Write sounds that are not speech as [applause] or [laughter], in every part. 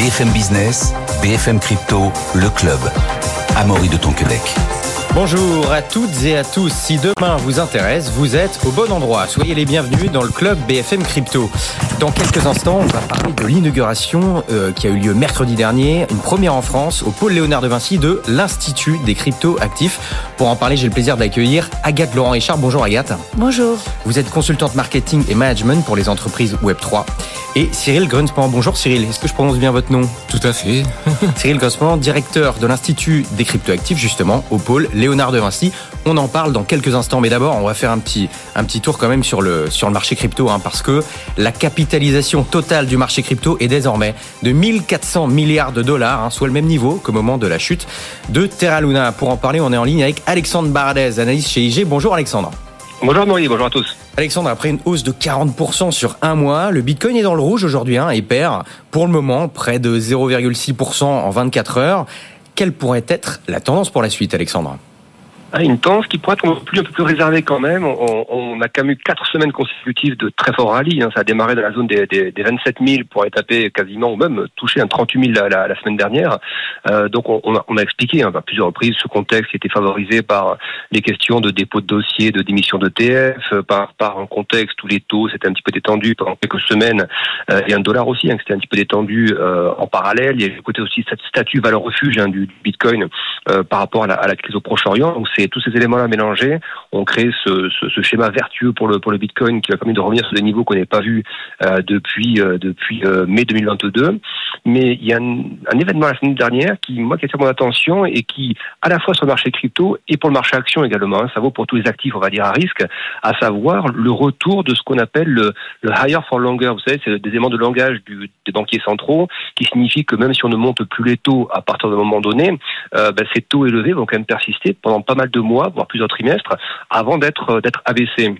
BFM Business, BFM Crypto, le club. Amaury de Tonquedec. Bonjour à toutes et à tous. Si demain vous intéresse, vous êtes au bon endroit. Soyez les bienvenus dans le club BFM Crypto. Dans quelques instants, on va parler de l'inauguration euh, qui a eu lieu mercredi dernier, une première en France, au pôle Léonard de Vinci de l'Institut des crypto actifs. Pour en parler, j'ai le plaisir d'accueillir Agathe Laurent Richard. Bonjour Agathe. Bonjour. Vous êtes consultante marketing et management pour les entreprises Web3. Et Cyril Grunspan. Bonjour Cyril, est-ce que je prononce bien votre nom? Tout à fait. [laughs] Cyril Grunspan, directeur de l'Institut des cryptoactifs, justement, au pôle Léonard de Vinci. On en parle dans quelques instants, mais d'abord, on va faire un petit, un petit tour quand même sur le, sur le marché crypto, hein, parce que la capitalisation totale du marché crypto est désormais de 1400 milliards de dollars, hein, soit le même niveau qu'au moment de la chute de Terra Luna. Pour en parler, on est en ligne avec Alexandre Baradez, analyste chez IG. Bonjour Alexandre. Bonjour Maurice, bonjour à tous. Alexandre, après une hausse de 40% sur un mois, le Bitcoin est dans le rouge aujourd'hui hein, et perd pour le moment près de 0,6% en 24 heures. Quelle pourrait être la tendance pour la suite, Alexandre? Une tendance qui pourrait être un peu plus, un peu plus réservée quand même. On, on, a quand même eu quatre semaines consécutives de très fort rallye. Hein. Ça a démarré dans la zone des, des, des 27 000 pour aller taper quasiment ou même toucher un 38 000 la, la, semaine dernière. Euh, donc on, on, a, on, a, expliqué hein, à plusieurs reprises ce contexte qui était favorisé par les questions de dépôt de dossiers, de démission de TF, par, par un contexte où les taux s'étaient un petit peu détendus pendant quelques semaines euh, et un dollar aussi hein, qui s'était un petit peu détendu euh, en parallèle. Il y a le côté aussi cette statut valeur refuge hein, du, du, Bitcoin euh, par rapport la, à la crise au Proche-Orient tous ces éléments-là mélangés ont créé ce, ce, ce, schéma vertueux pour le pour le Bitcoin qui a permis de revenir sur des niveaux qu'on n'avait pas vus euh, depuis euh, depuis euh, mai 2022. Mais il y a un, un, événement la semaine dernière qui moi qui attire mon attention et qui à la fois sur le marché crypto et pour le marché action également, hein, ça vaut pour tous les actifs on va dire à risque, à savoir le retour de ce qu'on appelle le, le higher for longer. Vous savez, c'est des éléments de langage du, des banquiers centraux qui signifie que même si on ne monte plus les taux à partir d'un moment donné, euh, ben, ces taux élevés vont quand même persister pendant pas mal de mois, voire plusieurs trimestres, avant d'être d'être abaissé.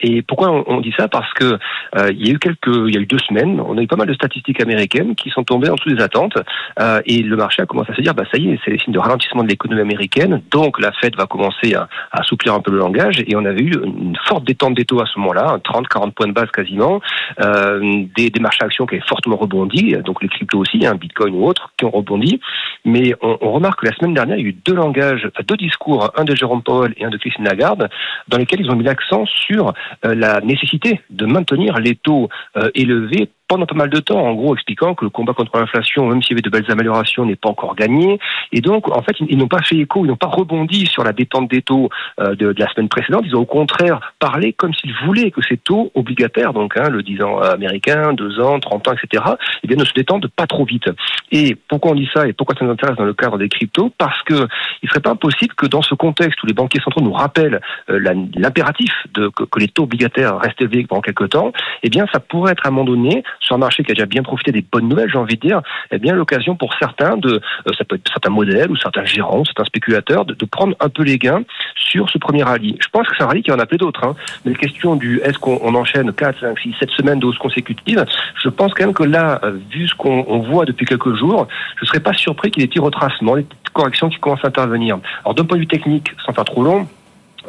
Et pourquoi on, dit ça? Parce que euh, il y a eu quelques, il y a eu deux semaines, on a eu pas mal de statistiques américaines qui sont tombées en dessous des attentes, euh, et le marché a commencé à se dire, bah ça y est, c'est les signes de ralentissement de l'économie américaine, donc la Fed va commencer à, à, assouplir un peu le langage, et on avait eu une forte détente des taux à ce moment-là, 30-40 points de base quasiment, euh, des, des marchés actions qui avaient fortement rebondi, donc les cryptos aussi, hein, Bitcoin ou autres, qui ont rebondi, mais on, on, remarque que la semaine dernière, il y a eu deux langages, deux discours, un de Jérôme Powell et un de Christine Lagarde, dans lesquels ils ont mis l'accent sur la nécessité de maintenir les taux euh, élevés pendant pas mal de temps, en gros expliquant que le combat contre l'inflation, même s'il y avait de belles améliorations, n'est pas encore gagné. Et donc, en fait, ils, n'ont pas fait écho, ils n'ont pas rebondi sur la détente des taux euh, de, de, la semaine précédente. Ils ont au contraire parlé comme s'ils voulaient que ces taux obligataires, donc hein, le 10 ans américain, 2 ans, 30 ans, etc., eh bien, ne se détendent pas trop vite. Et pourquoi on dit ça et pourquoi ça nous intéresse dans le cadre des cryptos? Parce que il serait pas impossible que dans ce contexte où les banquiers centraux nous rappellent euh, l'impératif que, que, les taux obligataires restent élevés pendant quelques temps, eh bien, ça pourrait être à un moment donné sur un marché qui a déjà bien profité des bonnes nouvelles, j'ai envie de dire, eh bien l'occasion pour certains de, euh, ça peut être certains modèles ou certains gérants, certains spéculateurs, de, de, prendre un peu les gains sur ce premier rallye. Je pense que c'est un rallye qui en a appelé d'autres. Hein. Mais la question du est-ce qu'on enchaîne 4, 5, 6, 7 semaines de hausse consécutive, je pense quand même que là, euh, vu ce qu'on voit depuis quelques jours, je ne serais pas surpris qu'il y ait des petits retracements, des petites corrections qui commencent à intervenir. Alors d'un point de vue technique, sans faire trop long,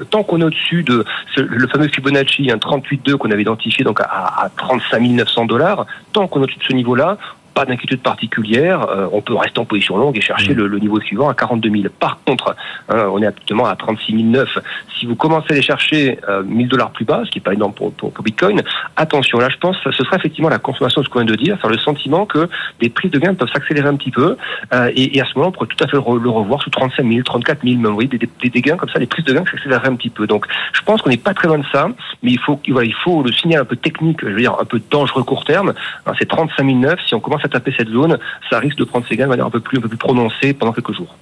tant qu'on est au-dessus de le fameux Fibonacci, un 38,2 qu'on avait identifié donc à, à 35 900 dollars, tant qu'on est au-dessus de ce niveau-là, pas d'inquiétude particulière. Euh, on peut rester en position longue et chercher mmh. le, le, niveau suivant à 42 000. Par contre, hein, on est actuellement à 36 009. Si vous commencez à aller chercher euh, 1000 dollars plus bas, ce qui n'est pas énorme pour, pour, pour, Bitcoin, attention. Là, je pense que ce sera effectivement la consommation de ce qu'on vient de dire, faire le sentiment que des prises de gains peuvent s'accélérer un petit peu. Euh, et, et, à ce moment, on pourrait tout à fait le, le revoir sous 35 000, 34 000, même. Vous voyez, des, des, des gains comme ça, des prises de gains s'accéléreraient un petit peu. Donc, je pense qu'on n'est pas très loin de ça, mais il faut, voilà, il faut le signal un peu technique, je veux dire, un peu dangereux court terme. Hein, c'est 35 009. Si on commence à taper cette zone, ça risque de prendre ses gains de manière un peu plus, un peu plus prononcée pendant quelques jours.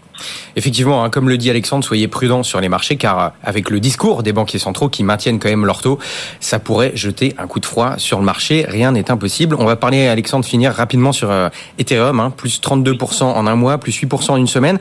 Effectivement, hein, comme le dit Alexandre, soyez prudents sur les marchés car euh, avec le discours des banquiers centraux qui maintiennent quand même leur taux, ça pourrait jeter un coup de froid sur le marché. Rien n'est impossible. On va parler, Alexandre, finir rapidement sur euh, Ethereum, hein, plus 32% en un mois, plus 8% en une semaine.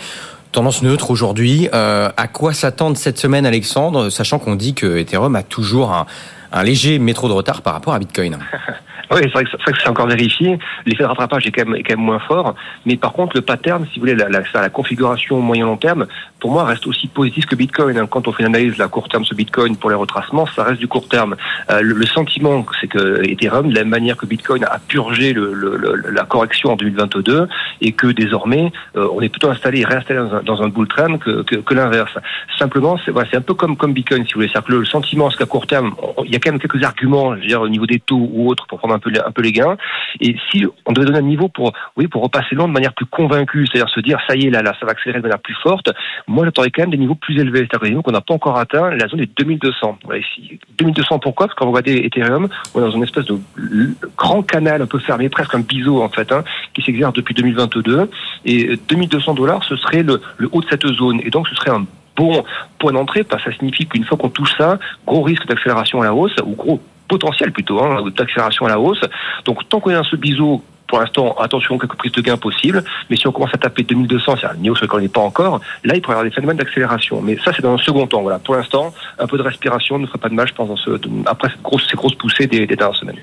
Tendance neutre aujourd'hui. Euh, à quoi s'attendre cette semaine, Alexandre, sachant qu'on dit que Ethereum a toujours un, un léger métro de retard par rapport à Bitcoin? [laughs] Oui, c'est vrai que c'est encore vérifié. L'effet de rattrapage est quand, même, est quand même moins fort. Mais par contre, le pattern, si vous voulez, la, la, la configuration moyen-long terme, pour moi, reste aussi positif que Bitcoin. Hein. Quand on fait une analyse à court terme sur Bitcoin pour les retracements, ça reste du court terme. Euh, le, le, sentiment, c'est que Ethereum, de la même manière que Bitcoin a purgé le, le, la correction en 2022 et que désormais, euh, on est plutôt installé et réinstallé dans un, dans un bull trend que, que, que l'inverse. Simplement, c'est voilà, un peu comme, comme Bitcoin, si vous voulez. C'est-à-dire que le, sentiment, c'est qu'à court terme, il y a quand même quelques arguments, je veux dire, au niveau des taux ou autres, pour prendre un peu, les gains. Et si on devait donner un niveau pour, oui, pour repasser long de manière plus convaincue, c'est-à-dire se dire, ça y est, là, là, ça va accélérer de manière plus forte, moi, j'attendais quand même des niveaux plus élevés. C'est-à-dire qu'on n'a pas encore atteint la zone des 2200. Voilà, ici. 2200, pourquoi? Parce vous regardez Ethereum, on est dans une espèce de grand canal un peu fermé, presque un biseau, en fait, hein, qui s'exerce depuis 2022. Et 2200 dollars, ce serait le haut de cette zone. Et donc, ce serait un bon point d'entrée, parce que ça signifie qu'une fois qu'on touche ça, gros risque d'accélération à la hausse, ou gros potentiel plutôt, hein, d'accélération à la hausse. Donc tant qu'on est dans ce biseau, pour l'instant, attention, quelques prises de gains possibles. Mais si on commence à taper 2200, c'est un niveau sur lequel on n'est pas encore, là, il pourrait y avoir des phénomènes d'accélération. Mais ça, c'est dans un second temps. Voilà. Pour l'instant, un peu de respiration ne ferait pas de mal, je pense, ce, après ces grosses poussées des, dernières semaines.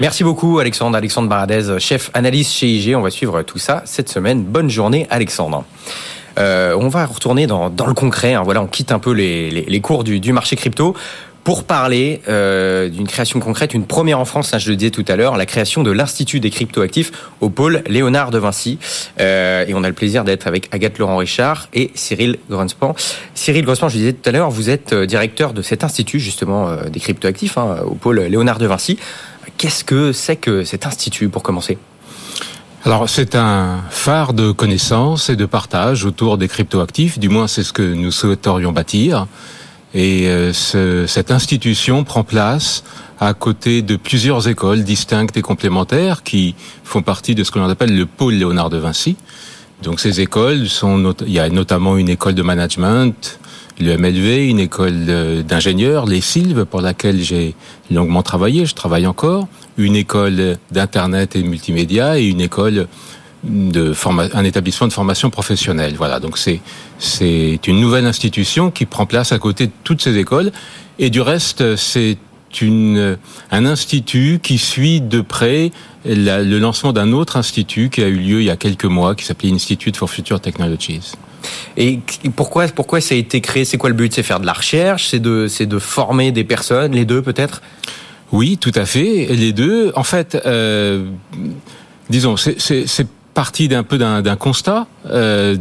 Merci beaucoup, Alexandre. Alexandre Baradez, chef analyste chez IG. On va suivre tout ça cette semaine. Bonne journée, Alexandre. Euh, on va retourner dans, le concret. Hein. Voilà, on quitte un peu les, cours du marché crypto pour parler euh, d'une création concrète, une première en France, ça je le disais tout à l'heure, la création de l'Institut des cryptoactifs au pôle Léonard de Vinci. Euh, et on a le plaisir d'être avec Agathe Laurent-Richard et Cyril Grunspan. Cyril Grunspan, je le disais tout à l'heure, vous êtes euh, directeur de cet institut justement des cryptoactifs hein, au pôle Léonard de Vinci. Qu'est-ce que c'est que cet institut pour commencer? Alors c'est un phare de connaissances et de partage autour des cryptoactifs, du moins c'est ce que nous souhaiterions bâtir. Et euh, ce, cette institution prend place à côté de plusieurs écoles distinctes et complémentaires qui font partie de ce que l'on appelle le pôle Léonard de Vinci. Donc ces écoles sont, il y a notamment une école de management, le MLV, une école d'ingénieurs, les Sylves, pour laquelle j'ai longuement travaillé, je travaille encore, une école d'internet et multimédia et une école de un établissement de formation professionnelle. Voilà, donc c'est c'est une nouvelle institution qui prend place à côté de toutes ces écoles. Et du reste, c'est une un institut qui suit de près la, le lancement d'un autre institut qui a eu lieu il y a quelques mois, qui s'appelait Institute for Future Technologies. Et pourquoi pourquoi ça a été créé? C'est quoi le but? C'est faire de la recherche? C'est de de former des personnes, les deux peut-être? Oui, tout à fait, les deux. En fait. Euh, disons, c'est partie d'un peu d'un constat, euh,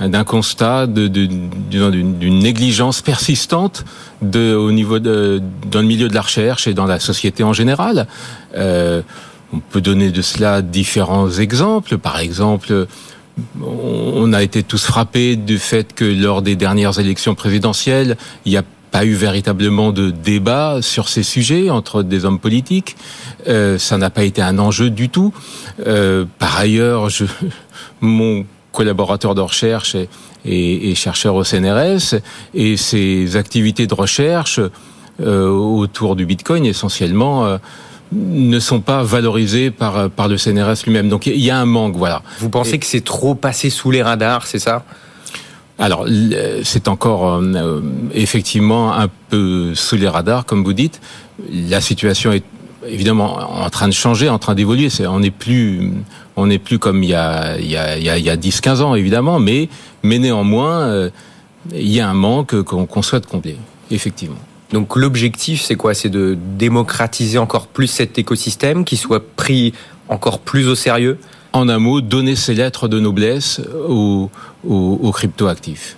d'un constat de, d'une négligence persistante de, au niveau de, dans le milieu de la recherche et dans la société en général. Euh, on peut donner de cela différents exemples. Par exemple, on a été tous frappés du fait que lors des dernières élections présidentielles, il y a pas eu véritablement de débat sur ces sujets entre des hommes politiques. Euh, ça n'a pas été un enjeu du tout. Euh, par ailleurs, je, [laughs] mon collaborateur de recherche est, est, est, chercheur au CNRS et ses activités de recherche euh, autour du Bitcoin essentiellement euh, ne sont pas valorisées par par le CNRS lui-même. Donc il y a un manque, voilà. Vous pensez et, que c'est trop passé sous les radars, c'est ça? Alors, c'est encore euh, effectivement un peu sous les radars, comme vous dites. La situation est évidemment en train de changer, en train d'évoluer. on n'est plus, on n'est plus comme il y a, il y a, il y a, 10-15 ans, évidemment, mais, mais néanmoins, euh, il y a un manque qu'on qu souhaite combler, effectivement. Donc l'objectif, c'est quoi? C'est de démocratiser encore plus cet écosystème, qui soit pris encore plus au sérieux? En un mot, donner ses lettres de noblesse aux, aux, cryptoactifs.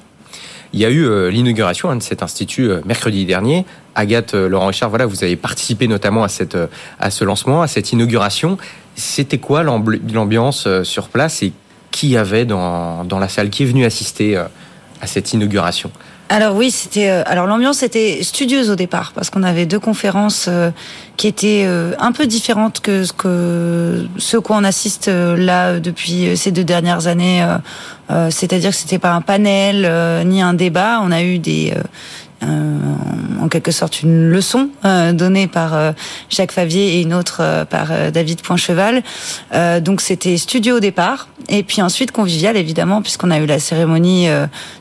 Il y a eu euh, l'inauguration hein, de cet institut euh, mercredi dernier. Agathe euh, Laurent Richard, voilà, vous avez participé notamment à cette à ce lancement, à cette inauguration. C'était quoi l'ambiance sur place et qui avait dans, dans la salle? Qui est venu assister à cette inauguration? Alors oui, c'était euh, alors l'ambiance était studieuse au départ parce qu'on avait deux conférences euh, qui étaient euh, un peu différentes que ce que ce qu'on assiste là depuis ces deux dernières années. C'est-à-dire que c'était pas un panel ni un débat. On a eu des en quelque sorte une leçon euh, donnée par euh, Jacques Favier et une autre euh, par euh, David Poincheval. donc c'était studio au départ et puis ensuite convivial évidemment puisqu'on a eu la cérémonie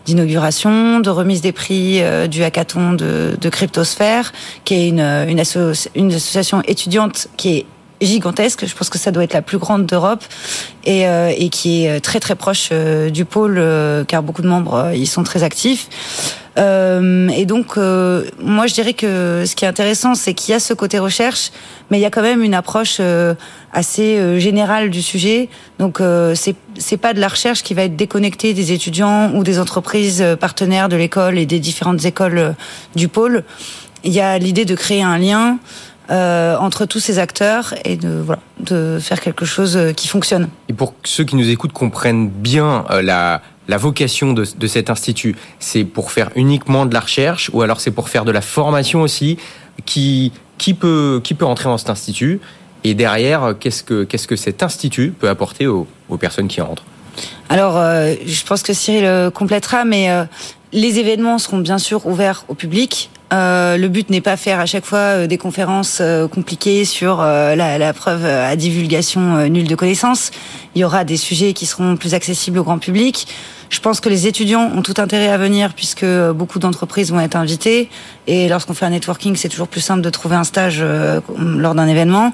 d'inauguration, de remise des prix du hackathon de, de Cryptosphère qui est une, une association étudiante qui est gigantesque. Je pense que ça doit être la plus grande d'Europe et, euh, et qui est très très proche euh, du pôle, euh, car beaucoup de membres ils sont très actifs. et donc, moi, je dirais que ce qui est intéressant, c'est qu'il y a ce côté recherche, mais il y a quand même une approche assez générale du sujet. Donc, c'est c'est pas de la recherche qui va être déconnectée des étudiants ou des entreprises partenaires de l'école et des différentes écoles du pôle. Il y a l'idée de créer un lien euh, entre tous ces acteurs et de voilà de faire quelque chose euh, qui fonctionne. Et pour que ceux qui nous écoutent comprennent bien euh, la la vocation de, de cet institut, c'est pour faire uniquement de la recherche ou alors c'est pour faire de la formation aussi? Qui qui peut qui peut entrer dans cet institut? Et derrière qu'est-ce que qu'est-ce que cet institut peut apporter aux, aux personnes qui entrent alors, je pense que Cyril complétera, mais les événements seront bien sûr ouverts au public. Euh, le but n'est pas faire à chaque fois euh, des conférences euh, compliquées sur la, preuve à divulgation nulle de connaissances. Il y aura des sujets qui seront plus accessibles au grand public. Je pense que les étudiants ont tout intérêt à venir puisque beaucoup d'entreprises vont être invitées. Et lorsqu'on fait un networking, c'est toujours plus simple de trouver un stage lors d'un événement.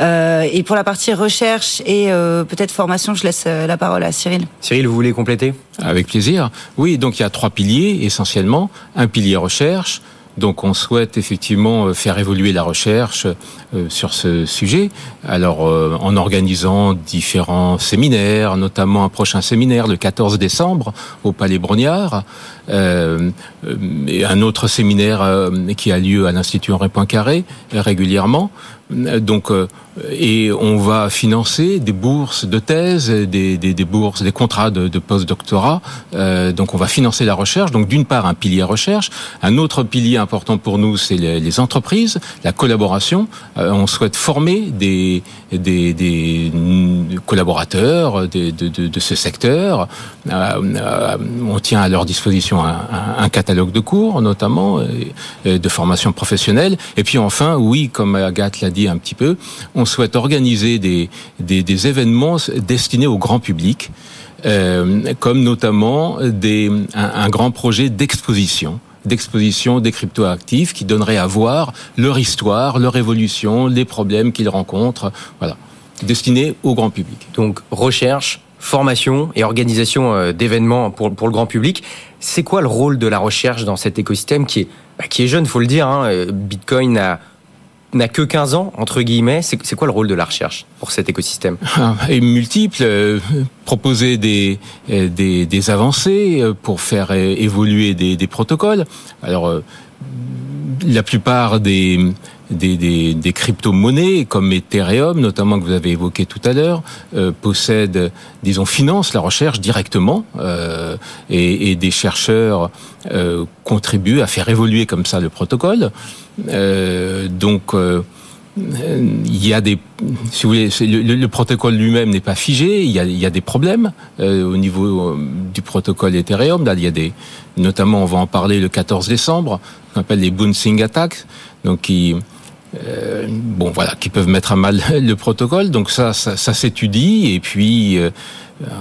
et pour la partie recherche et peut-être formation, je laisse la parole à Cyril. Cyril, vous voulez compléter? Avec plaisir. Oui, donc il y a trois piliers essentiellement. Un pilier recherche, donc on souhaite effectivement euh, faire évoluer la recherche euh, sur ce sujet. Alors euh, en organisant différents séminaires, notamment un prochain séminaire le 14 décembre au Palais Brognard, et un autre séminaire qui a lieu à l'Institut Henri Poincaré régulièrement. Donc et on va financer des bourses de thèse, des, des, des bourses, des contrats de, de post-doctorat. Euh, donc on va financer la recherche. Donc d'une part un pilier recherche, un autre pilier important pour nous c'est les, les, entreprises, la collaboration. Euh, on souhaite former des, des, des collaborateurs de, de, de, ce secteur. Euh, on tient à leur disposition un, un, catalogue de cours notamment de formation professionnelle. Et puis enfin oui, comme Agathe l'a dit un petit peu, on souhaite organiser des, des, événements destinés au grand public, euh, comme notamment des, un, grand projet d'exposition d'exposition des cryptoactifs qui donnerait à voir leur histoire, leur évolution, les problèmes qu'ils rencontrent, voilà, destinés au grand public. Donc recherche, formation et organisation euh, d'événements pour, pour le grand public. C'est quoi le rôle de la recherche dans cet écosystème qui est, bah, qui est jeune, faut le dire. Hein. Euh, Bitcoin a n'a que 15 ans, entre guillemets. C'est quoi le rôle de la recherche pour cet écosystème? Ah, Et multiple. Euh, proposer des, euh, des, des, avancées euh, pour faire évoluer des, des protocoles. Alors, la plupart des, des, des, des crypto-monnaies comme Ethereum, notamment que vous avez évoqué tout à l'heure, euh, possèdent, disons, financent la recherche directement euh, et, et, des chercheurs euh, contribuent à faire évoluer comme ça le protocole. Euh, donc euh, il y a des, si vous voulez, le, le protocole lui-même n'est pas figé. Il y a, il y a des problèmes euh, au niveau du protocole Ethereum. Là, il y a des, notamment, on va en parler le 14 décembre, qu'on appelle les bouncing attacks, donc qui euh, bon voilà, qui peuvent mettre à mal [laughs] le protocole. Donc ça, ça, ça s'étudie et puis euh,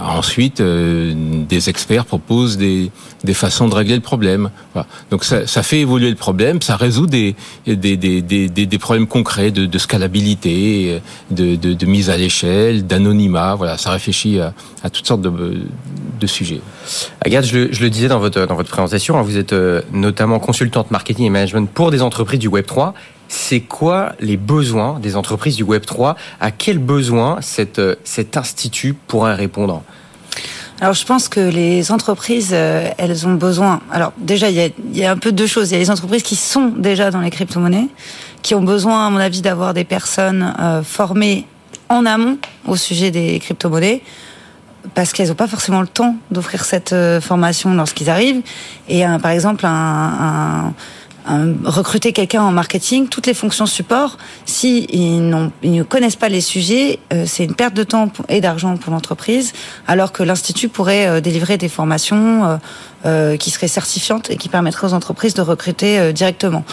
ensuite euh, des experts proposent des, des façons de régler le problème. Voilà. Donc ça, ça fait évoluer le problème, ça résout des, des, des, des, des problèmes concrets de, de scalabilité, de, de, de, mise à l'échelle, d'anonymat. Voilà, ça réfléchit à, à toutes sortes de, de sujets. Agathe, je le, je le, disais dans votre, dans votre présentation, hein, vous êtes notamment consultante marketing et management pour des entreprises du Web 3 c'est quoi les besoins des entreprises du Web 3 À quels besoins cette, euh, cet institut pourrait répondre? Alors je pense que les entreprises, euh, elles ont besoin. Alors déjà, il y a, il un peu deux choses. Il y a les entreprises qui sont déjà dans les crypto-monnaies, qui ont besoin, à mon avis, d'avoir des personnes euh, formées en amont au sujet des crypto-monnaies parce qu'elles n'ont pas forcément le temps d'offrir cette formation lorsqu'ils arrivent. Et par exemple, un recruter quelqu'un en marketing, toutes les fonctions support, si ils, ne connaissent pas les sujets, euh, c'est une perte de temps et d'argent pour l'entreprise, alors que l'institut pourrait euh, délivrer des formations euh, qui seraient certifiantes et qui permettraient aux entreprises de recruter directement.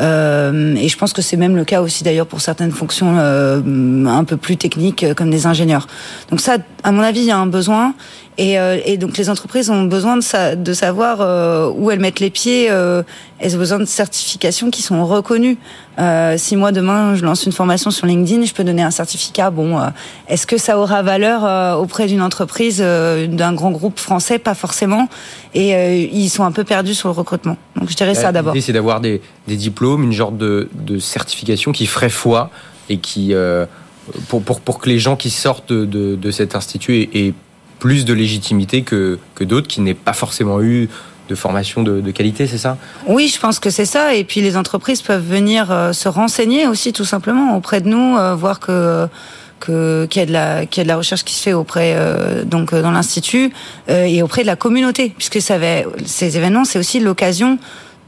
Euh, et je pense que c'est même le cas aussi d'ailleurs pour certaines fonctions euh, un peu plus techniques comme des ingénieurs. Donc ça, à mon avis, il y a un besoin. Et, euh, et, donc les entreprises ont besoin de, sa, de savoir euh, où elles mettent les pieds. Euh, elles ont besoin de certifications qui sont reconnues. Euh, si moi demain je lance une formation sur LinkedIn, je peux donner un certificat. Bon, euh, est-ce que ça aura valeur euh, auprès d'une entreprise, d'un grand groupe français? Pas forcément. Et ils sont un peu perdus sur le recrutement. Donc je dirais ça d'abord. L'idée c'est d'avoir des, des, diplômes, une genre de, de, certification qui ferait foi et qui pour, pour, pour que les gens qui sortent de, de, de cet institut aient, aient plus de légitimité que, que d'autres qui n'aient pas forcément eu de formation de, qualité, c'est ça? Oui, je pense que c'est ça. Et puis les entreprises peuvent venir euh, se renseigner aussi, tout simplement, auprès de nous, euh, voir que qu'il y a de la y a de la recherche qui se fait auprès euh, donc dans l'institut euh, et auprès de la communauté puisque ça va, ces événements c'est aussi l'occasion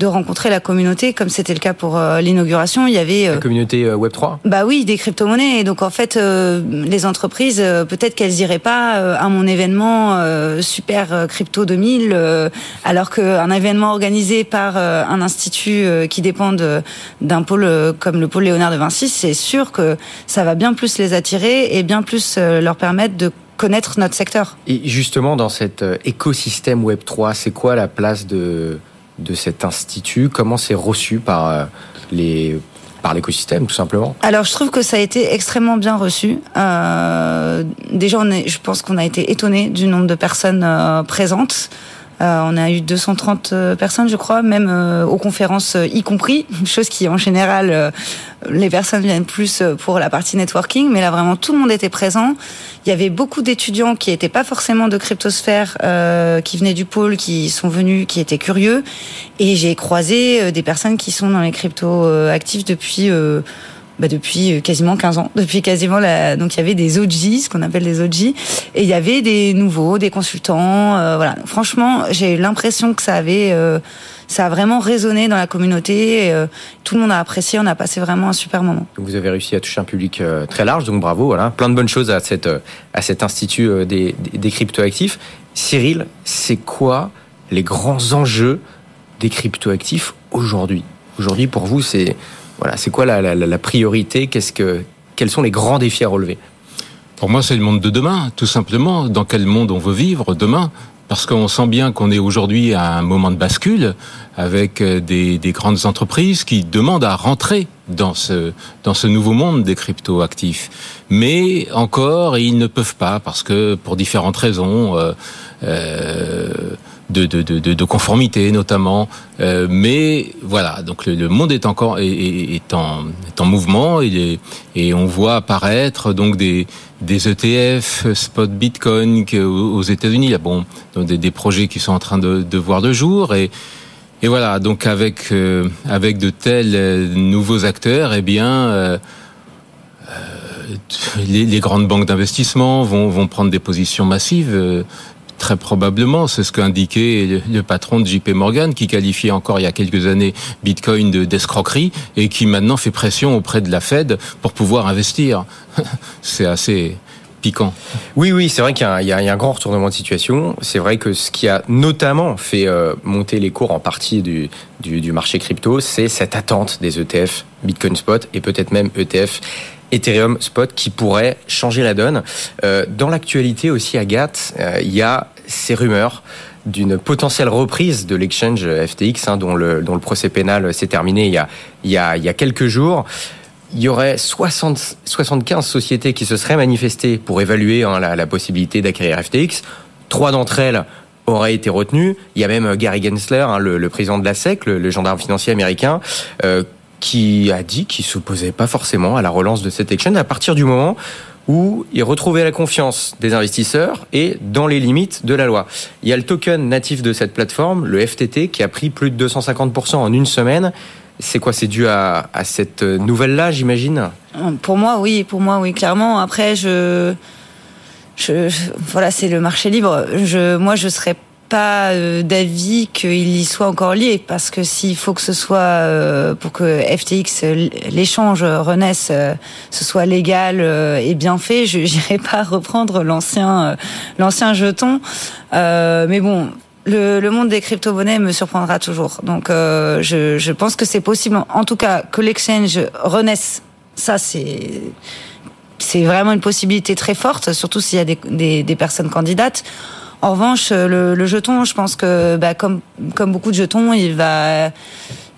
de rencontrer la communauté, comme c'était le cas pour euh, l'inauguration. Il y avait euh, la communauté euh, Web 3. Bah oui, des crypto-monnaies. Et donc en fait, euh, les entreprises, euh, peut-être qu'elles iraient pas euh, à mon événement super crypto 2000, alors qu'un événement organisé par un institut qui dépend d'un pôle comme le pôle Léonard de Vinci, c'est sûr que ça va bien plus les attirer et bien plus leur permettre de connaître notre secteur. Et justement, dans cet écosystème Web 3, c'est quoi la place de de cet institut Comment c'est reçu par euh, les par l'écosystème tout simplement Alors je trouve que ça a été extrêmement bien reçu. Euh, déjà, on est, je pense qu'on a été étonné du nombre de personnes euh, présentes. Euh, on a eu 230 euh, personnes, je crois, même euh, aux conférences y compris, [laughs] chose qui en général les personnes viennent plus pour la partie networking, mais là vraiment tout le monde était présent. Il y avait beaucoup d'étudiants qui n'étaient pas forcément de cryptosphère, euh, qui venaient du pôle, qui sont venus, qui étaient curieux, et j'ai croisé des personnes qui sont dans les cryptos actifs depuis. Euh, bah depuis quasiment 15 ans, depuis quasiment la... donc il y avait des OG, ce qu'on appelle des OG, et il y avait des nouveaux, des consultants, euh, voilà. Franchement, j'ai eu l'impression que ça avait, euh, ça a vraiment résonné dans la communauté. Euh, tout le monde a apprécié, on a passé vraiment un super moment. Vous avez réussi à toucher un public euh, très large, donc bravo, voilà, plein de bonnes choses à cette à cet institut euh, des cryptoactifs. Cyril, c'est quoi les grands enjeux des cryptoactifs aujourd'hui? Aujourd'hui, pour vous, c'est voilà, c'est quoi la, la, priorité? Qu'est-ce que, quels sont les grands défis à relever? Pour moi, c'est le monde de demain, tout simplement. Dans quel monde on veut vivre demain? Parce qu'on sent bien qu'on est aujourd'hui à un moment de bascule avec des, des, grandes entreprises qui demandent à rentrer dans ce, dans ce nouveau monde des crypto-actifs. Mais encore, ils ne peuvent pas parce que pour différentes raisons, euh, euh, de, de, de, de, conformité notamment. Euh, mais voilà, donc le, le monde est encore est, est, en, est en mouvement et, et on voit apparaître donc des, des ETF spot Bitcoin aux États-Unis. Bon, donc des, des, projets qui sont en train de, de voir le jour et et voilà, donc avec euh, avec de tels euh, nouveaux acteurs, eh bien euh, les, les, grandes banques d'investissement vont, vont prendre des positions massives. Très probablement, c'est ce qu'a indiqué le patron de JP Morgan, qui qualifiait encore il y a quelques années Bitcoin d'escroquerie et qui maintenant fait pression auprès de la Fed pour pouvoir investir. [laughs] c'est assez piquant. Oui, oui, c'est vrai qu'il y, a un grand retournement de situation. C'est vrai que ce qui a notamment fait euh, monter les cours en partie du marché crypto, c'est cette attente des ETF Bitcoin Spot et peut-être même ETF Ethereum Spot qui pourrait changer la donne. Euh, dans l'actualité aussi, Agathe, euh, il y a ces rumeurs d'une potentielle reprise de l'exchange FTX, hein, dont, le, dont le procès pénal s'est terminé il y, a, il, y a, il y a quelques jours. Il y aurait 60, 75 sociétés qui se seraient manifestées pour évaluer hein, la, possibilité d'acquérir FTX. Trois d'entre elles auraient été retenues. Il y a même Gary Gensler, hein, le, président de la SEC, le, gendarme financier américain, euh, qui a dit qu'il s'opposait pas forcément à la relance de cette exchange à partir du moment où il retrouvait la confiance des investisseurs et dans les limites de la loi. Il y a le token natif de cette plateforme, le FTT, qui a pris plus de 250% en une semaine. C'est quoi C'est dû à, cette nouvelle-là, j'imagine? Pour moi, oui. Pour moi, oui, clairement. Après, je, je voilà, c'est le marché libre. Je, moi, je serais pas euh, d'avis qu'il y soit encore lié parce que s'il faut que ce soit euh, pour que FTX l'échange renaisse euh, ce soit légal et bien fait je [laughs] n'irai pas reprendre l'ancien l'ancien jeton mais bon le, monde des crypto-monnaies me surprendra toujours. Donc, euh, je, pense que c'est possible, en tout cas, que l'exchange renaisse. Ça, c'est c'est vraiment une possibilité très forte, surtout s'il y a des personnes candidates. En revanche, le, le, jeton, je pense que bah, comme comme beaucoup de jetons, il va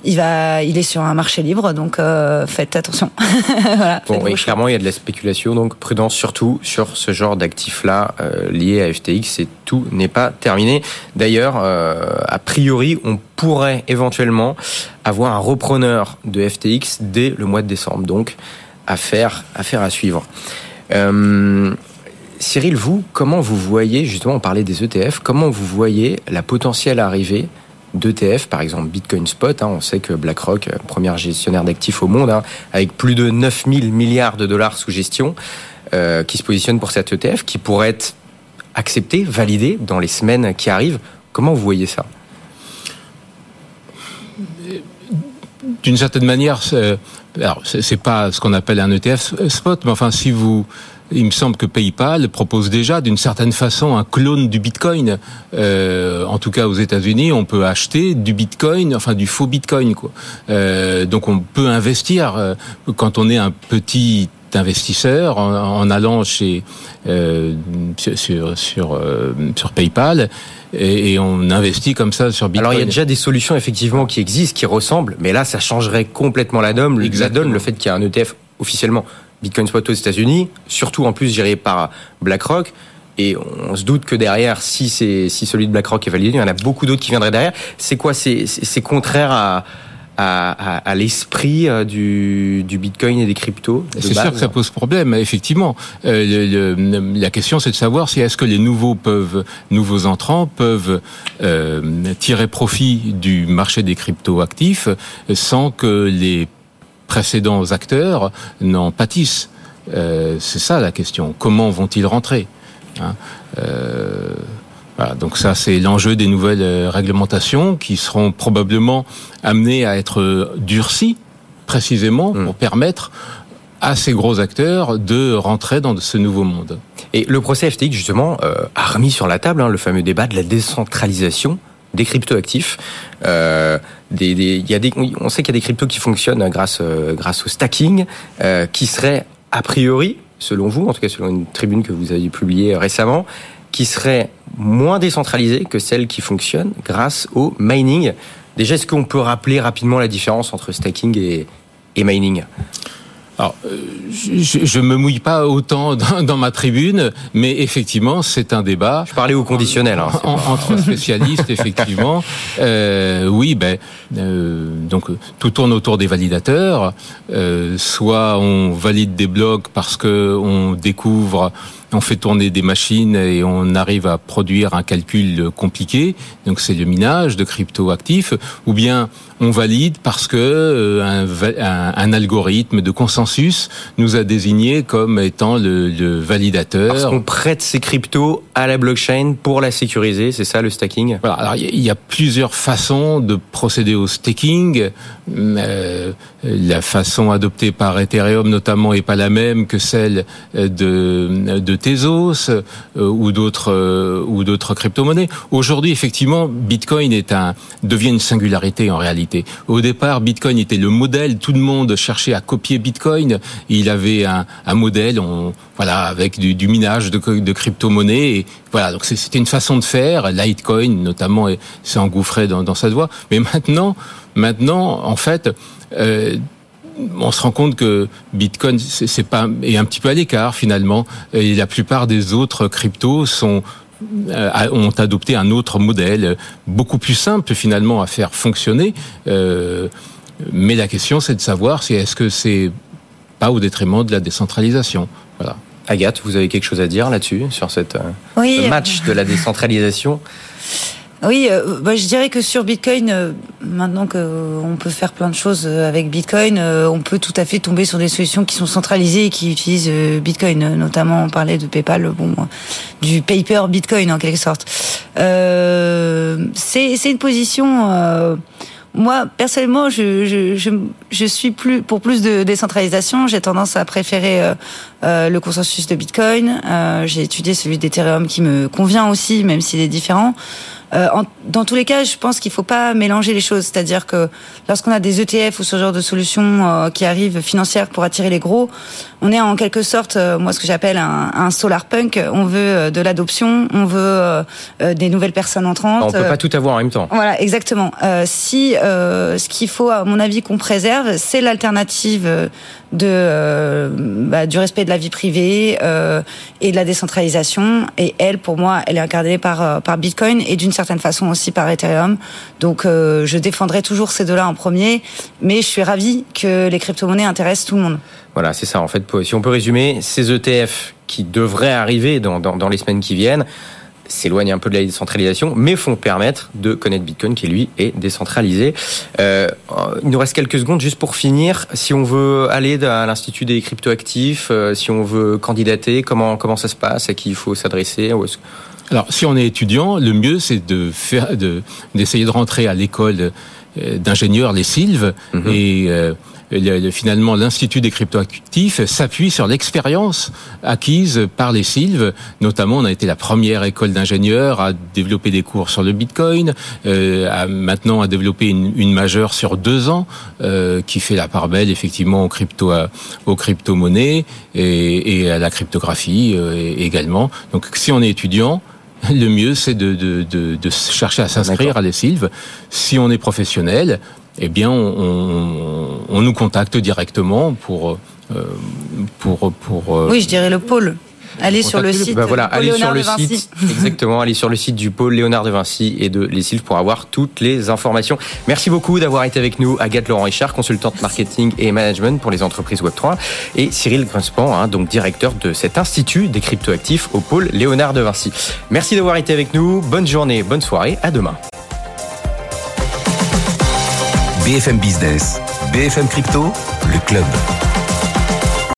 il va, il est sur un marché libre, donc euh, faites attention. [laughs] voilà, bon, oui, clairement, il y a de la spéculation, donc prudence surtout sur ce genre d'actifs-là euh, liés à FTX. Et tout n'est pas terminé. D'ailleurs, euh, a priori, on pourrait éventuellement avoir un repreneur de FTX dès le mois de décembre. Donc, affaire, affaire à suivre. Euh, Cyril, vous, comment vous voyez, justement, on parlait des ETF, comment vous voyez la potentielle arrivée d'ETF, par exemple Bitcoin Spot. Hein, on sait que BlackRock, euh, premier gestionnaire d'actifs au monde, hein, avec plus de 9000 milliards de dollars sous gestion, euh, qui se positionne pour cet ETF, qui pourrait être accepté, validé dans les semaines qui arrivent. Comment vous voyez ça? D'une certaine manière, alors c'est pas ce qu'on appelle un ETF spot, mais enfin si vous il me semble que PayPal propose déjà d'une certaine façon un clone du Bitcoin. Euh, en tout cas aux États-Unis, on peut acheter du Bitcoin, enfin du faux Bitcoin. Quoi. Euh, donc on peut investir euh, quand on est un petit investisseur en, en allant chez euh, sur sur euh, sur PayPal et, et, on investit comme ça sur Bitcoin. Alors il y a déjà des solutions effectivement qui existent, qui ressemblent, mais là ça changerait complètement la donne. La donne, le fait qu'il y a un ETF officiellement Bitcoin Spot aux États-Unis, surtout en plus géré par BlackRock. Et on se doute que derrière, si c'est si celui de BlackRock est validé, il y en a beaucoup d'autres qui viendraient derrière. C'est quoi C'est contraire à à, à, à l'esprit euh, du, du Bitcoin et des cryptos. C'est sûr que ça pose problème, effectivement. Euh, le, le, la question, c'est de savoir si est-ce que les nouveaux peuvent, nouveaux entrants peuvent euh, tirer profit du marché des cryptos actifs sans que les précédents acteurs n'en pâtissent. Euh, c'est ça la question. Comment vont-ils rentrer hein euh, voilà, donc ça, c'est l'enjeu des nouvelles euh, réglementations qui seront probablement amenées à être durcies, précisément, mmh. pour permettre à ces gros acteurs de rentrer dans ce nouveau monde. Et le procès FTX, justement, euh, a remis sur la table hein, le fameux débat de la décentralisation des cryptoactifs. Euh, y a des, on sait qu'il y a des cryptos qui fonctionnent grâce, euh, grâce au stacking, euh, qui serait a priori, selon vous, en tout cas selon une tribune que vous avez publiée récemment, qui serait moins décentralisée que celle qui fonctionne grâce au mining. Déjà, est-ce qu'on peut rappeler rapidement la différence entre stacking et mining? Alors, je, je me mouille pas autant dans, dans ma tribune, mais effectivement, c'est un débat. Je parlais au conditionnel. Hein, en, entre spécialistes, effectivement. [laughs] Euh, oui, ben, euh, donc tout tourne autour des validateurs. Euh, soit on valide des blocs parce que on découvre on fait tourner des machines et on arrive à produire un calcul compliqué, donc c'est le minage de crypto-actifs, ou bien on valide parce que euh, un, un, un, algorithme de consensus nous a désigné comme étant le, le validateur. Parce qu'on prête ces cryptos à la blockchain pour la sécuriser, c'est ça le stacking? Voilà, Alors il y a plusieurs façons de procéder au staking. Euh, la façon adoptée par Ethereum notamment est pas la même que celle de, de Tezos euh, ou d'autres euh, ou d'autres crypto-monnaies. Aujourd'hui, effectivement, Bitcoin est un devient une singularité en réalité. Au départ, Bitcoin était le modèle. Tout le monde cherchait à copier Bitcoin. Il avait un, un modèle, on, voilà, avec du, du minage de, de crypto-monnaies. Voilà, donc c'était une façon de faire. Litecoin, notamment, s'est engouffré dans, dans cette voie. Mais maintenant, maintenant, en fait. Euh, on se rend compte que Bitcoin c'est pas est un petit peu à l'écart finalement. Et la plupart des autres cryptos sont euh, ont adopté un autre modèle beaucoup plus simple finalement à faire fonctionner. Euh, mais la question c'est de savoir si est-ce que c'est pas au détriment de la décentralisation. Voilà. Agathe vous avez quelque chose à dire là-dessus sur cette oui. ce match de la décentralisation? [laughs] oui, euh, bah, je dirais que sur Bitcoin, euh, maintenant qu'on euh, peut faire plein de choses avec Bitcoin, euh, on peut tout à fait tomber sur des solutions qui sont centralisées et qui utilisent euh, Bitcoin. Notamment, on parlait de PayPal, bon, du paper Bitcoin en quelque sorte. c'est une position. moi, personnellement, je, je, je, suis plus pour plus de décentralisation. J'ai tendance à préférer le consensus de Bitcoin. J'ai étudié celui d'Ethereum qui me convient aussi, même s'il est différent. Euh, en, dans tous les cas, je pense qu'il faut pas mélanger les choses. C'est-à-dire que lorsqu'on a des ETF ou ce genre de solutions euh, qui arrivent financières pour attirer les gros, on est en quelque sorte, euh, moi, ce que j'appelle un, un, solar punk. On veut euh, de l'adoption, on veut euh, des nouvelles personnes entrantes. On peut pas tout avoir en même temps. Voilà, exactement. si ce qu'il faut, à mon avis, qu'on préserve, c'est l'alternative de bah, du respect de la vie privée et de la décentralisation. Et elle, pour moi, elle est incarnée par par Bitcoin et d'une certaine façon aussi par Ethereum. Donc, je défendrai toujours ces deux-là en premier, mais je suis ravie que les crypto-monnaies intéressent tout le monde. Voilà, c'est ça en fait. Si on peut résumer, ces ETF qui devraient arriver dans, dans les semaines qui viennent s'éloignent un peu de la décentralisation, mais font permettre de connaître Bitcoin qui lui est décentralisé. Euh, il nous reste quelques secondes juste pour finir. Si on veut aller à l'institut des cryptoactifs, euh, si on veut candidater, comment comment ça se passe, à qui il faut s'adresser? Alors, si on est étudiant, le mieux c'est de faire, de d'essayer de rentrer à l'école euh, d'ingénieurs, les Sylves, mm-hmm. et euh, finalement l'Institut des cryptoactifs s'appuie sur l'expérience acquise par les Sylves. Notamment, on a été la première école d'ingénieurs à développer des cours sur le Bitcoin, euh, à, maintenant à développer une, une majeure sur deux ans euh, qui fait la part belle effectivement aux crypto aux crypto-monnaies et, et, à la cryptographie euh, également. Donc, si on est étudiant, le mieux, c'est de, de, de, de, chercher à s'inscrire à les Sylves. Si on est professionnel, eh bien, on, on, nous contacte directement pour euh, pour pour. Euh, oui, je dirais le pôle. Allez sur le site. Bah voilà, allez sur le site. Exactement, allez sur le site du pôle Léonard de Vinci et de Les pour avoir toutes les informations. Merci beaucoup d'avoir été avec nous, Agathe Laurent Richard, consultante marketing et management pour les entreprises Web3, et Cyril Grinspan, hein, donc directeur de cet institut des cryptoactifs au pôle Léonard de Vinci. Merci d'avoir été avec nous. Bonne journée, bonne soirée. À demain. BFM Business, BFM Crypto, le club.